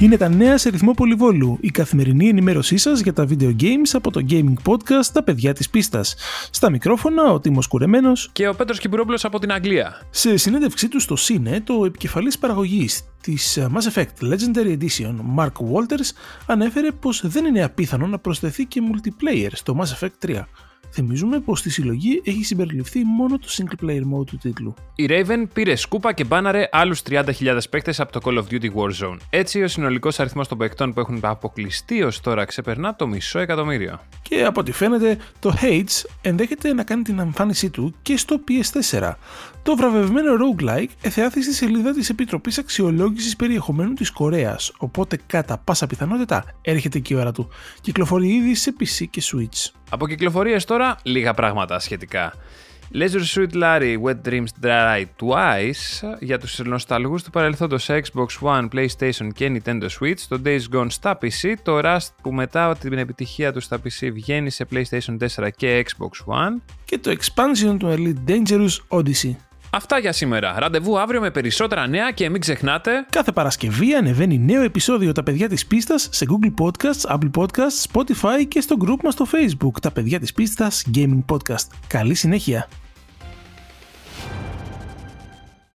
Είναι τα νέα σε ρυθμό πολυβόλου, η καθημερινή ενημέρωσή σας για τα video games από το gaming podcast Τα παιδιά της πίστας. Στα μικρόφωνα ο Τίμος Κουρεμένος και ο Πέτρος Κυπουρόπουλος από την Αγγλία. Σε συνέντευξή του στο Cine, το επικεφαλής παραγωγής της Mass Effect Legendary Edition, Mark Walters, ανέφερε πως δεν είναι απίθανο να προσθεθεί και multiplayer στο Mass Effect 3. Θυμίζουμε πως στη συλλογή έχει συμπεριληφθεί μόνο το single player mode του τίτλου. Η Raven πήρε σκούπα και μπάναρε άλλους 30.000 παίκτες από το Call of Duty Warzone. Έτσι, ο συνολικός αριθμός των παίκτων που έχουν αποκλειστεί ως τώρα ξεπερνά το μισό εκατομμύριο. Και από ό,τι φαίνεται, το Hades ενδέχεται να κάνει την εμφάνισή του και στο PS4. Το βραβευμένο roguelike εθεάθη στη σελίδα της Επιτροπής Αξιολόγησης Περιεχομένου της Κορέας, οπότε κατά πάσα πιθανότητα έρχεται και η ώρα του. Κυκλοφορεί ήδη σε PC και Switch. Από κυκλοφορίες τώρα, λίγα πράγματα σχετικά. Leisure Suit Larry Wet Dreams Dry Twice για τους νοσταλγούς του παρελθόντος Xbox One, PlayStation και Nintendo Switch, το Days Gone στα PC, το Rust που μετά την επιτυχία του στα PC βγαίνει σε PlayStation 4 και Xbox One και το expansion του Elite Dangerous Odyssey. Αυτά για σήμερα. Ραντεβού αύριο με περισσότερα νέα και μην ξεχνάτε. Κάθε Παρασκευή ανεβαίνει νέο επεισόδιο Τα παιδιά της πίστας σε Google Podcasts, Apple Podcasts, Spotify και στο group μας στο Facebook Τα παιδιά της πίστας Gaming Podcast. Καλή συνέχεια.